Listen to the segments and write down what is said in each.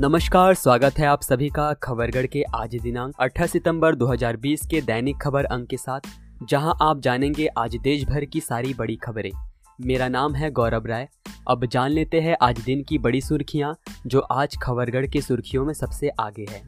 नमस्कार, स्वागत है आप सभी का खबरगढ़ के आज दिनांक 18 सितंबर 2020 के दैनिक खबर अंक के साथ, जहाँ आप जानेंगे आज देश भर की सारी बड़ी खबरें। मेरा नाम है गौरव राय। अब जान लेते हैं आज दिन की बड़ी सुर्खियाँ, जो आज खबरगढ़ की सुर्खियों में सबसे आगे है।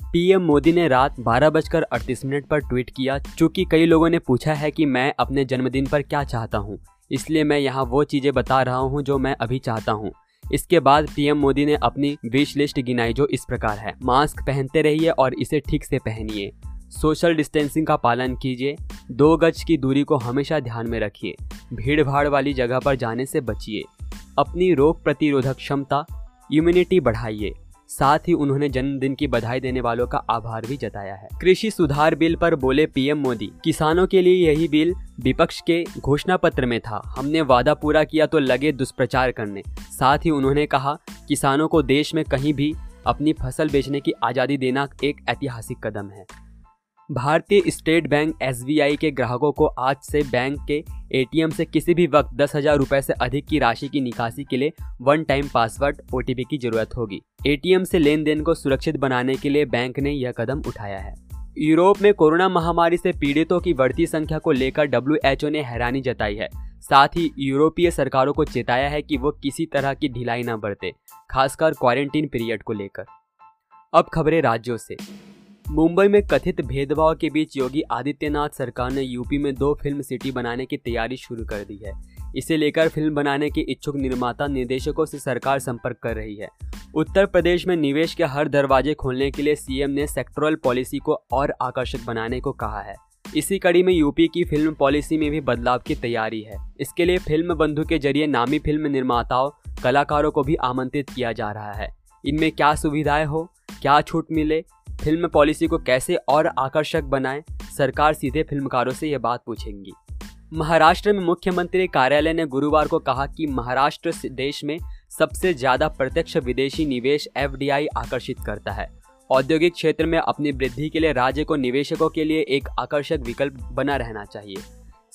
पीएम मोदी ने रात बारह बजकर अड़तीस मिनट पर ट्वीट किया, चूँकि कई लोगों ने पूछा है कि मैं अपने जन्मदिन पर क्या चाहता हूँ। इसलिए मैं यहाँ वो चीज़ें बता रहा हूँ जो मैं अभी चाहता हूँ। इसके बाद पीएम मोदी ने अपनी विश लिस्ट गिनाई, जो इस प्रकार है। मास्क पहनते रहिए और इसे ठीक से पहनिए। सोशल डिस्टेंसिंग का पालन कीजिए। दो गज की दूरी को हमेशा ध्यान में रखिए। भीड़ भाड़ वाली जगह पर जाने से बचिए। अपनी रोग प्रतिरोधक क्षमता इम्यूनिटी बढ़ाइए। साथ ही उन्होंने जन्मदिन की बधाई देने वालों का आभार भी जताया है। कृषि सुधार बिल पर बोले पीएम मोदी, किसानों के लिए यही बिल विपक्ष के घोषणा पत्र में था। हमने वादा पूरा किया तो लगे दुष्प्रचार करने। साथ ही उन्होंने कहा, किसानों को देश में कहीं भी अपनी फ़सल बेचने की आज़ादी देना एक ऐतिहासिक कदम है। भारतीय स्टेट बैंक एस के ग्राहकों को आज से बैंक के एटीएम से किसी भी वक्त दस हज़ार रुपए से अधिक की राशि की निकासी के लिए वन टाइम पासवर्ड, ओटीपी की ज़रूरत होगी। एटीएम से लेन देन को सुरक्षित बनाने के लिए बैंक ने यह कदम उठाया है। यूरोप में कोरोना महामारी से पीड़ितों की बढ़ती संख्या को लेकर डब्ल्यूएचओ ने हैरानी जताई है। साथ ही यूरोपीय सरकारों को चेताया है कि वो किसी तरह की ढिलाई न बरते, खासकर क्वारंटीन पीरियड को लेकर। अब खबरें राज्यों से। मुंबई में कथित भेदभाव के बीच योगी आदित्यनाथ सरकार ने यूपी में दो फ़िल्म सिटी बनाने की तैयारी शुरू कर दी है। इसे लेकर फ़िल्म बनाने के इच्छुक निर्माता निर्देशकों से सरकार संपर्क कर रही है। उत्तर प्रदेश में निवेश के हर दरवाजे खोलने के लिए सीएम ने सेक्टरल पॉलिसी को और आकर्षक बनाने को कहा है। इसी कड़ी में यूपी की फ़िल्म पॉलिसी में भी बदलाव की तैयारी है। इसके लिए फ़िल्म बंधु के ज़रिए नामी फ़िल्म निर्माताओं, कलाकारों को भी आमंत्रित किया जा रहा है। इनमें क्या सुविधाएँ हो, क्या छूट मिले फ़िल्म पॉलिसी को कैसे और आकर्षक बनाएँ, सरकार सीधे फिल्मकारों से यह बात पूछेंगी। महाराष्ट्र में मुख्यमंत्री कार्यालय ने गुरुवार को कहा कि महाराष्ट्र देश में सबसे ज़्यादा प्रत्यक्ष विदेशी निवेश एफडीआई आकर्षित करता है। औद्योगिक क्षेत्र में अपनी वृद्धि के लिए राज्य को निवेशकों के लिए एक आकर्षक विकल्प बना रहना चाहिए।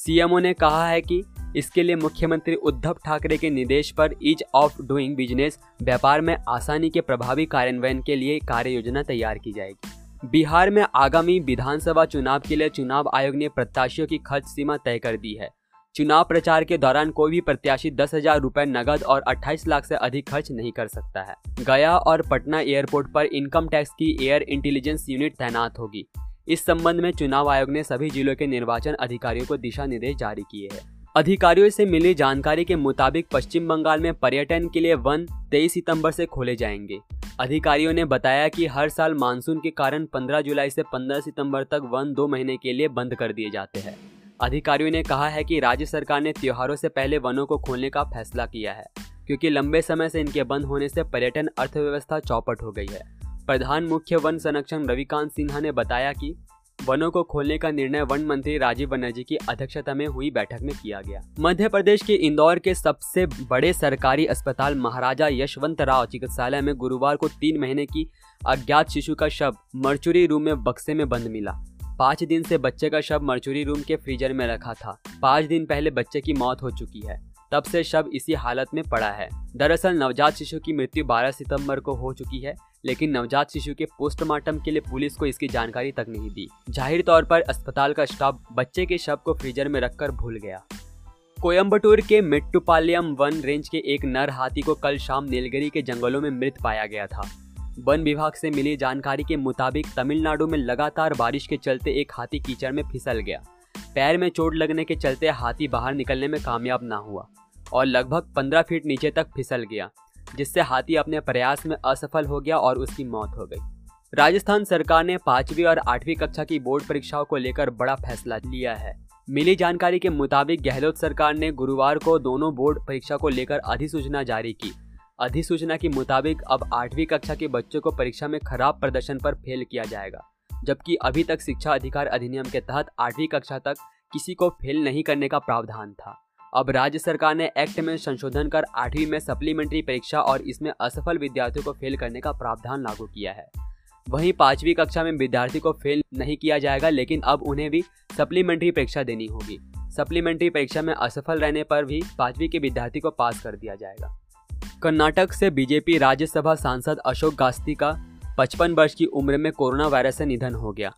सीएमओ ने कहा है कि इसके लिए मुख्यमंत्री उद्धव ठाकरे के निर्देश पर ईज ऑफ़ डूइंग बिज़नेस व्यापार में आसानी के प्रभावी कार्यान्वयन के लिए कार्य योजना तैयार की जाएगी। बिहार में आगामी विधानसभा चुनाव के लिए चुनाव आयोग ने प्रत्याशियों की खर्च सीमा तय कर दी है। चुनाव प्रचार के दौरान कोई भी प्रत्याशी दस हज़ार रूपए नगद और 28 लाख से अधिक खर्च नहीं कर सकता है। गया और पटना एयरपोर्ट पर इनकम टैक्स की एयर इंटेलिजेंस यूनिट तैनात होगी। इस संबंध में चुनाव आयोग ने सभी जिलों के निर्वाचन अधिकारियों को दिशा निर्देश जारी किए हैं। अधिकारियों से मिली जानकारी के मुताबिक पश्चिम बंगाल में पर्यटन के लिए वन तेईस सितंबर से खोले जाएँगे। अधिकारियों ने बताया कि हर साल मानसून के कारण 15 जुलाई से 15 सितंबर तक वन दो महीने के लिए बंद कर दिए जाते हैं। अधिकारियों ने कहा है कि राज्य सरकार ने त्योहारों से पहले वनों को खोलने का फैसला किया है, क्योंकि लंबे समय से इनके बंद होने से पर्यटन अर्थव्यवस्था चौपट हो गई है। प्रधान मुख्य वन संरक्षण रविकांत सिन्हा ने बताया कि वनों को खोलने का निर्णय वन मंत्री राजीव बनर्जी की अध्यक्षता में हुई बैठक में किया गया। मध्य प्रदेश के इंदौर के सबसे बड़े सरकारी अस्पताल महाराजा यशवंत राव चिकित्सालय में गुरुवार को तीन महीने की अज्ञात शिशु का शव मर्चुरी रूम में बक्से में बंद मिला। पाँच दिन से बच्चे का शव मर्चुरी रूम के फ्रीजर में रखा था। पाँच दिन पहले बच्चे की मौत हो चुकी है। तब से शव इसी हालत में पड़ा है। दरअसल नवजात शिशु की मृत्यु 12 सितंबर को हो चुकी है। लेकिन नवजात शिशु के पोस्टमार्टम के लिए पुलिस को इसकी जानकारी तक नहीं दी। ज़ाहिर तौर पर अस्पताल का स्टाफ बच्चे के शव को फ्रीजर में रखकर भूल गया। कोयम्बटूर के मेट्टुपालयम वन रेंज के एक नर हाथी को कल शाम नीलगिरी के जंगलों में मृत पाया गया था। वन विभाग से मिली जानकारी के मुताबिक तमिलनाडु में लगातार बारिश के चलते एक हाथी कीचड़ में फिसल गया। पैर में चोट लगने के चलते हाथी बाहर निकलने में कामयाब ना हुआ और लगभग 15 फीट नीचे तक फिसल गया। जिससे हाथी अपने प्रयास में असफल हो गया और उसकी मौत हो गई। राजस्थान सरकार ने पांचवी और आठवीं कक्षा की बोर्ड परीक्षाओं को लेकर बड़ा फैसला लिया है। मिली जानकारी के मुताबिक गहलोत सरकार ने गुरुवार को दोनों बोर्ड परीक्षा को लेकर अधिसूचना जारी की। अधिसूचना के मुताबिक अब आठवीं कक्षा के बच्चों को परीक्षा में खराब प्रदर्शन पर फेल किया जाएगा, जबकि अभी तक शिक्षा अधिकार अधिनियम के तहत आठवीं कक्षा तक किसी को फेल नहीं करने का प्रावधान था। अब राज्य सरकार ने एक्ट में संशोधन कर आठवीं में सप्लीमेंट्री परीक्षा और इसमें असफल विद्यार्थियों को फेल करने का प्रावधान लागू किया है। वहीं पांचवी कक्षा में विद्यार्थी को फेल नहीं किया जाएगा, लेकिन अब उन्हें भी सप्लीमेंट्री परीक्षा देनी होगी। सप्लीमेंट्री परीक्षा में असफल रहने पर भी पांचवी के विद्यार्थी को पास कर दिया जाएगा। कर्नाटक से बीजेपी राज्यसभा सांसद अशोक गास्ती का 55 वर्ष की उम्र में कोरोना वायरस से निधन हो गया।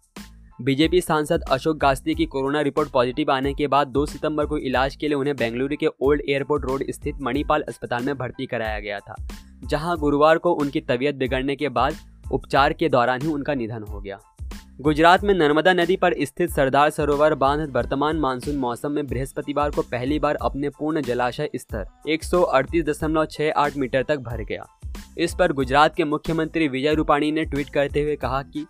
बीजेपी सांसद अशोक गास्ती की कोरोना रिपोर्ट पॉजिटिव आने के बाद 2 सितंबर को इलाज के लिए उन्हें बेंगलुरु के ओल्ड एयरपोर्ट रोड स्थित मणिपाल अस्पताल में भर्ती कराया गया था, जहाँ गुरुवार को उनकी तबीयत बिगड़ने के बाद उपचार के दौरान ही उनका निधन हो गया। गुजरात में नर्मदा नदी पर स्थित सरदार सरोवर बाँध वर्तमान मानसून मौसम में बृहस्पतिवार को पहली बार अपने पूर्ण जलाशय स्तर एक मीटर तक भर गया। इस पर गुजरात के मुख्यमंत्री विजय रूपाणी ने ट्वीट करते हुए कहा कि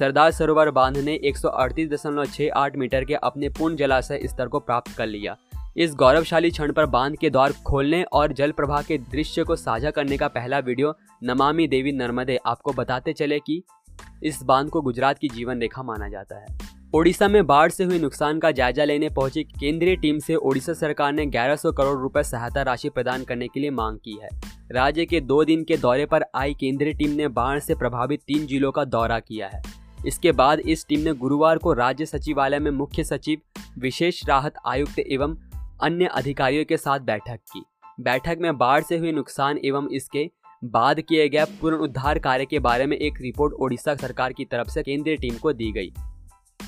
सरदार सरोवर बाँध ने एक मीटर के अपने पूर्ण जलाशय स्तर को प्राप्त कर लिया। इस गौरवशाली क्षण पर बाँध के द्वार खोलने और जल प्रवाह के दृश्य को साझा करने का पहला वीडियो नमामि देवी नर्मदे। आपको बताते चले कि इस बाँध को गुजरात की जीवन रेखा माना जाता है। ओडिशा में बाढ़ से हुए नुकसान का जायजा लेने पहुँची केंद्रीय टीम से ओडिशा सरकार ने 1100 करोड़ रुपए सहायता राशि प्रदान करने के लिए मांग की है। राज्य के दो दिन के दौरे पर आई केंद्रीय टीम ने बाढ़ से प्रभावित तीन जिलों का दौरा किया है। इसके बाद इस टीम ने गुरुवार को राज्य सचिवालय में मुख्य सचिव, विशेष राहत आयुक्त एवं अन्य अधिकारियों के साथ बैठक की। बैठक में बाढ़ से हुए नुकसान एवं इसके बाद किए गए पुनरुद्धार कार्य के बारे में एक रिपोर्ट ओडिशा सरकार की तरफ़ से केंद्रीय टीम को दी गई।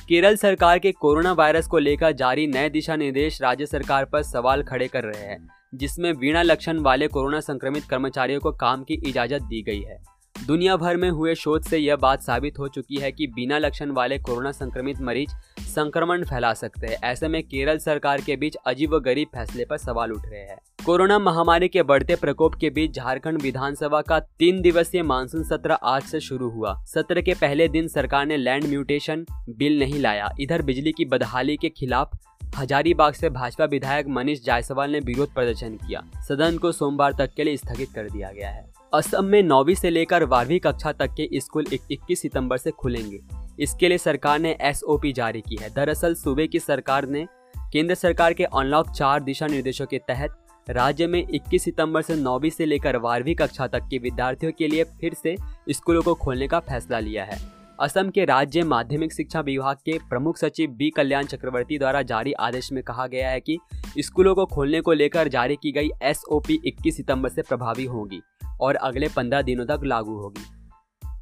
केरल सरकार के कोरोना वायरस को लेकर जारी नए दिशा निर्देश राज्य सरकार पर सवाल खड़े कर रहे हैं, जिसमें बिना लक्षण वाले कोरोना संक्रमित कर्मचारियों को काम की इजाज़त दी गई है। दुनिया भर में हुए शोध से यह बात साबित हो चुकी है कि बिना लक्षण वाले कोरोना संक्रमित मरीज़ संक्रमण फैला सकते हैं। ऐसे में केरल सरकार के बीच अजीब व गरीब फैसले पर सवाल उठ रहे हैं। कोरोना महामारी के बढ़ते प्रकोप के बीच झारखंड विधानसभा का तीन दिवसीय मानसून सत्र आज से शुरू हुआ। सत्र के पहले दिन सरकार ने लैंड म्यूटेशन बिल नहीं लाया। इधर बिजली की बदहाली के खिलाफ हजारीबाग से भाजपा विधायक मनीष जायसवाल ने विरोध प्रदर्शन किया। सदन को सोमवार तक के लिए स्थगित कर दिया गया है। असम में नौवीं से लेकर बारहवीं कक्षा तक के स्कूल 21 सितंबर से खुलेंगे। इसके लिए सरकार ने एसओपी जारी की है। दरअसल, सूबे की सरकार ने केंद्र सरकार के अनलॉक चार दिशा निर्देशों के तहत राज्य में 21 सितंबर से नौवीं से लेकर बारहवीं कक्षा तक के विद्यार्थियों के लिए फिर से स्कूलों को खोलने का फैसला लिया है। असम के राज्य माध्यमिक शिक्षा विभाग के प्रमुख सचिव बी कल्याण चक्रवर्ती द्वारा जारी आदेश में कहा गया है कि स्कूलों को खोलने को लेकर जारी की गई एस ओ सितंबर से प्रभावी होगी। और अगले पंद्रह दिनों तक लागू होगी।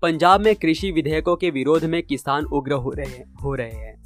पंजाब में कृषि विधेयकों के विरोध में किसान उग्र हो रहे हो रहे हैं।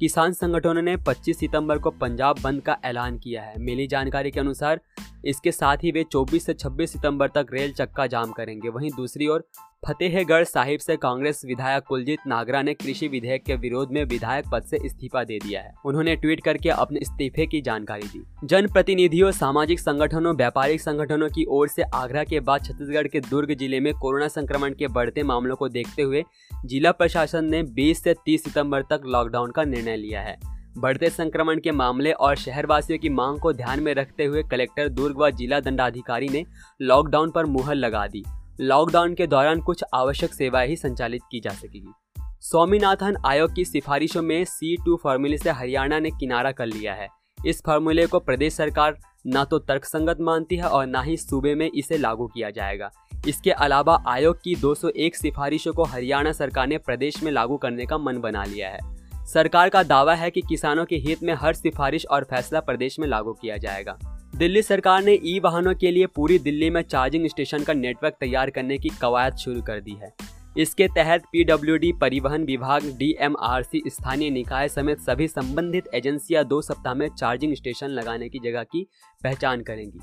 किसान संगठनों ने 25 सितंबर को पंजाब बंद का ऐलान किया है। मिली जानकारी के अनुसार इसके साथ ही वे 24 से 26 सितंबर तक रेल चक्का जाम करेंगे। वहीं दूसरी ओर, फतेहगढ़ साहिब से कांग्रेस विधायक कुलजीत नागरा ने कृषि विधेयक के विरोध में विधायक पद से इस्तीफा दे दिया है। उन्होंने ट्वीट करके अपने इस्तीफे की जानकारी दी। जन प्रतिनिधियों सामाजिक संगठनों, व्यापारिक संगठनों की ओर से आगरा के बाद छत्तीसगढ़ के दुर्ग ज़िले में कोरोना संक्रमण के बढ़ते मामलों को देखते हुए जिला प्रशासन ने 20 से 30 सितंबर तक लॉकडाउन का निर्णय लिया है। बढ़ते संक्रमण के मामले और शहरवासियों की मांग को ध्यान में रखते हुए कलेक्टर दुर्ग व जिला दंडाधिकारी ने लॉकडाउन पर मुहर लगा दी। लॉकडाउन के दौरान कुछ आवश्यक सेवाएँ ही संचालित की जा सकेगी। स्वामीनाथन आयोग की सिफारिशों में सी टू फार्मूले से हरियाणा ने किनारा कर लिया है। इस फार्मूले को प्रदेश सरकार न तो तर्कसंगत मानती है और न ही सूबे में इसे लागू किया जाएगा। इसके अलावा आयोग की 201 सिफारिशों को हरियाणा सरकार ने प्रदेश में लागू करने का मन बना लिया है। सरकार का दावा है कि किसानों के हित में हर सिफारिश और फैसला प्रदेश में लागू किया जाएगा। दिल्ली सरकार ने ई वाहनों के लिए पूरी दिल्ली में चार्जिंग स्टेशन का नेटवर्क तैयार करने की कवायद शुरू कर दी है। इसके तहत पीडब्ल्यूडी, परिवहन विभाग, डीएमआरसी, स्थानीय निकाय समेत सभी संबंधित एजेंसियाँ दो सप्ताह में चार्जिंग स्टेशन लगाने की जगह की पहचान करेंगी।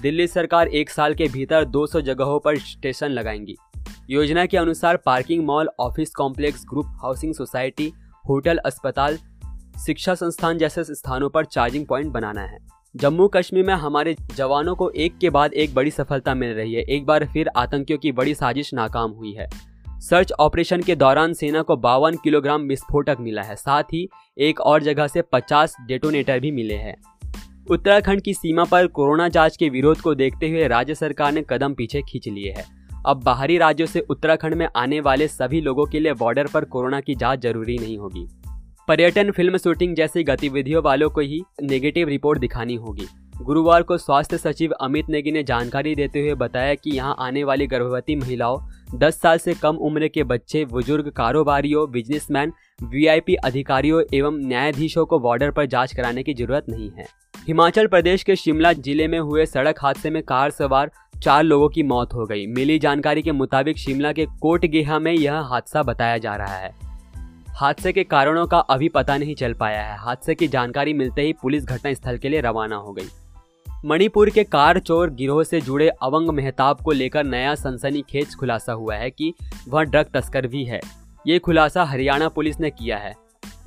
दिल्ली सरकार एक साल के भीतर 200 जगहों पर स्टेशन लगाएँगी। योजना के अनुसार parking mall, office complex, group housing society hotel, अस्पताल, शिक्षा संस्थान जैसे स्थानों पर चार्जिंग पॉइंट बनाना है। जम्मू कश्मीर में हमारे जवानों को एक के बाद एक बड़ी सफलता मिल रही है। एक बार फिर आतंकियों की बड़ी साजिश नाकाम हुई है। सर्च ऑपरेशन के दौरान सेना को बावन किलोग्राम विस्फोटक मिला है। साथ ही एक और जगह से 50 डेटोनेटर भी मिले हैं। उत्तराखंड की सीमा पर कोरोना जाँच के विरोध को देखते हुए राज्य सरकार ने कदम पीछे खींच लिए हैं। अब बाहरी राज्यों से उत्तराखंड में आने वाले सभी लोगों के लिए बॉर्डर पर कोरोना की जाँच ज़रूरी नहीं होगी। पर्यटन फ़िल्म शूटिंग जैसी गतिविधियों वालों को ही नेगेटिव रिपोर्ट दिखानी होगी। गुरुवार को स्वास्थ्य सचिव अमित नेगी ने जानकारी देते हुए बताया कि यहाँ आने वाली गर्भवती महिलाओं 10 साल से कम उम्र के बच्चे, बुज़ुर्ग, कारोबारियों बिजनेसमैन वीआईपी अधिकारियों एवं न्यायाधीशों को बॉर्डर पर जाँच कराने की ज़रूरत नहीं है। हिमाचल प्रदेश के शिमला ज़िले में हुए सड़क हादसे में कार सवार चार लोगों की मौत हो गई। मिली जानकारी के मुताबिक शिमला के कोट गेहा में यह हादसा बताया जा रहा है। हादसे के कारणों का अभी पता नहीं चल पाया है। हादसे की जानकारी मिलते ही पुलिस घटनास्थल के लिए रवाना हो गई। मणिपुर के कार चोर गिरोह से जुड़े अवंग मेहताब को लेकर नया सनसनीखेज खुलासा हुआ है कि वह ड्रग तस्कर भी है। ये खुलासा हरियाणा पुलिस ने किया है।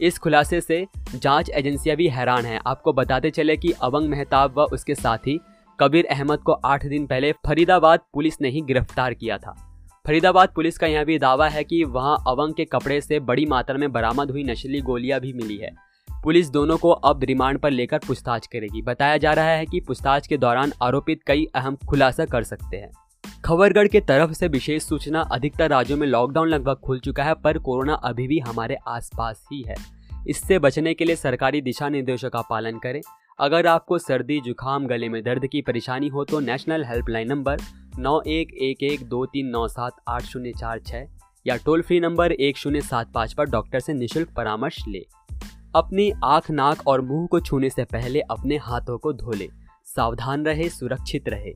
इस खुलासे से जाँच एजेंसियाँ भी हैरान हैं। आपको बताते चले कि अवंग मेहताब व उसके साथी कबीर अहमद को आठ दिन पहले फरीदाबाद पुलिस ने ही गिरफ़्तार किया था। फरीदाबाद पुलिस का यह भी दावा है कि वहाँ अवंग के कपड़े से बड़ी मात्रा में बरामद हुई नशीली गोलियाँ भी मिली है। पुलिस दोनों को अब रिमांड पर लेकर पूछताछ करेगी। बताया जा रहा है कि पूछताछ के दौरान आरोपित कई अहम खुलासा कर सकते हैं। खबरगढ़ के तरफ़ से विशेष सूचना, अधिकतर राज्यों में लॉकडाउन लगभग खुल चुका है, पर कोरोना अभी भी हमारे आसपास ही है। इससे बचने के लिए सरकारी दिशा निर्देशों का पालन करें। अगर आपको सर्दी, जुकाम, गले में दर्द की परेशानी हो तो नेशनल हेल्पलाइन नंबर नौ एक एक एक दो तीन नौ सात आठ शून्य चार छः या टोल फ्री नंबर एक शून्य सात पाँच पर डॉक्टर से निशुल्क परामर्श ले। अपनी आँख, नाक और मुँह को छूने से पहले अपने हाथों को धो ले। सावधान रहे, सुरक्षित रहे।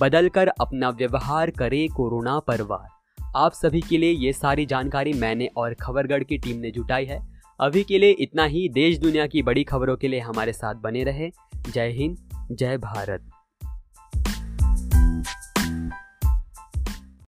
बदल कर अपना व्यवहार करे कोरोना परवार आप सभी के लिए ये सारी जानकारी मैंने और खबरगढ़ की टीम ने जुटाई है। अभी के लिए इतना ही। देश दुनिया की बड़ी खबरों के लिए हमारे साथ बने रहे। जय हिंद, जय भारत।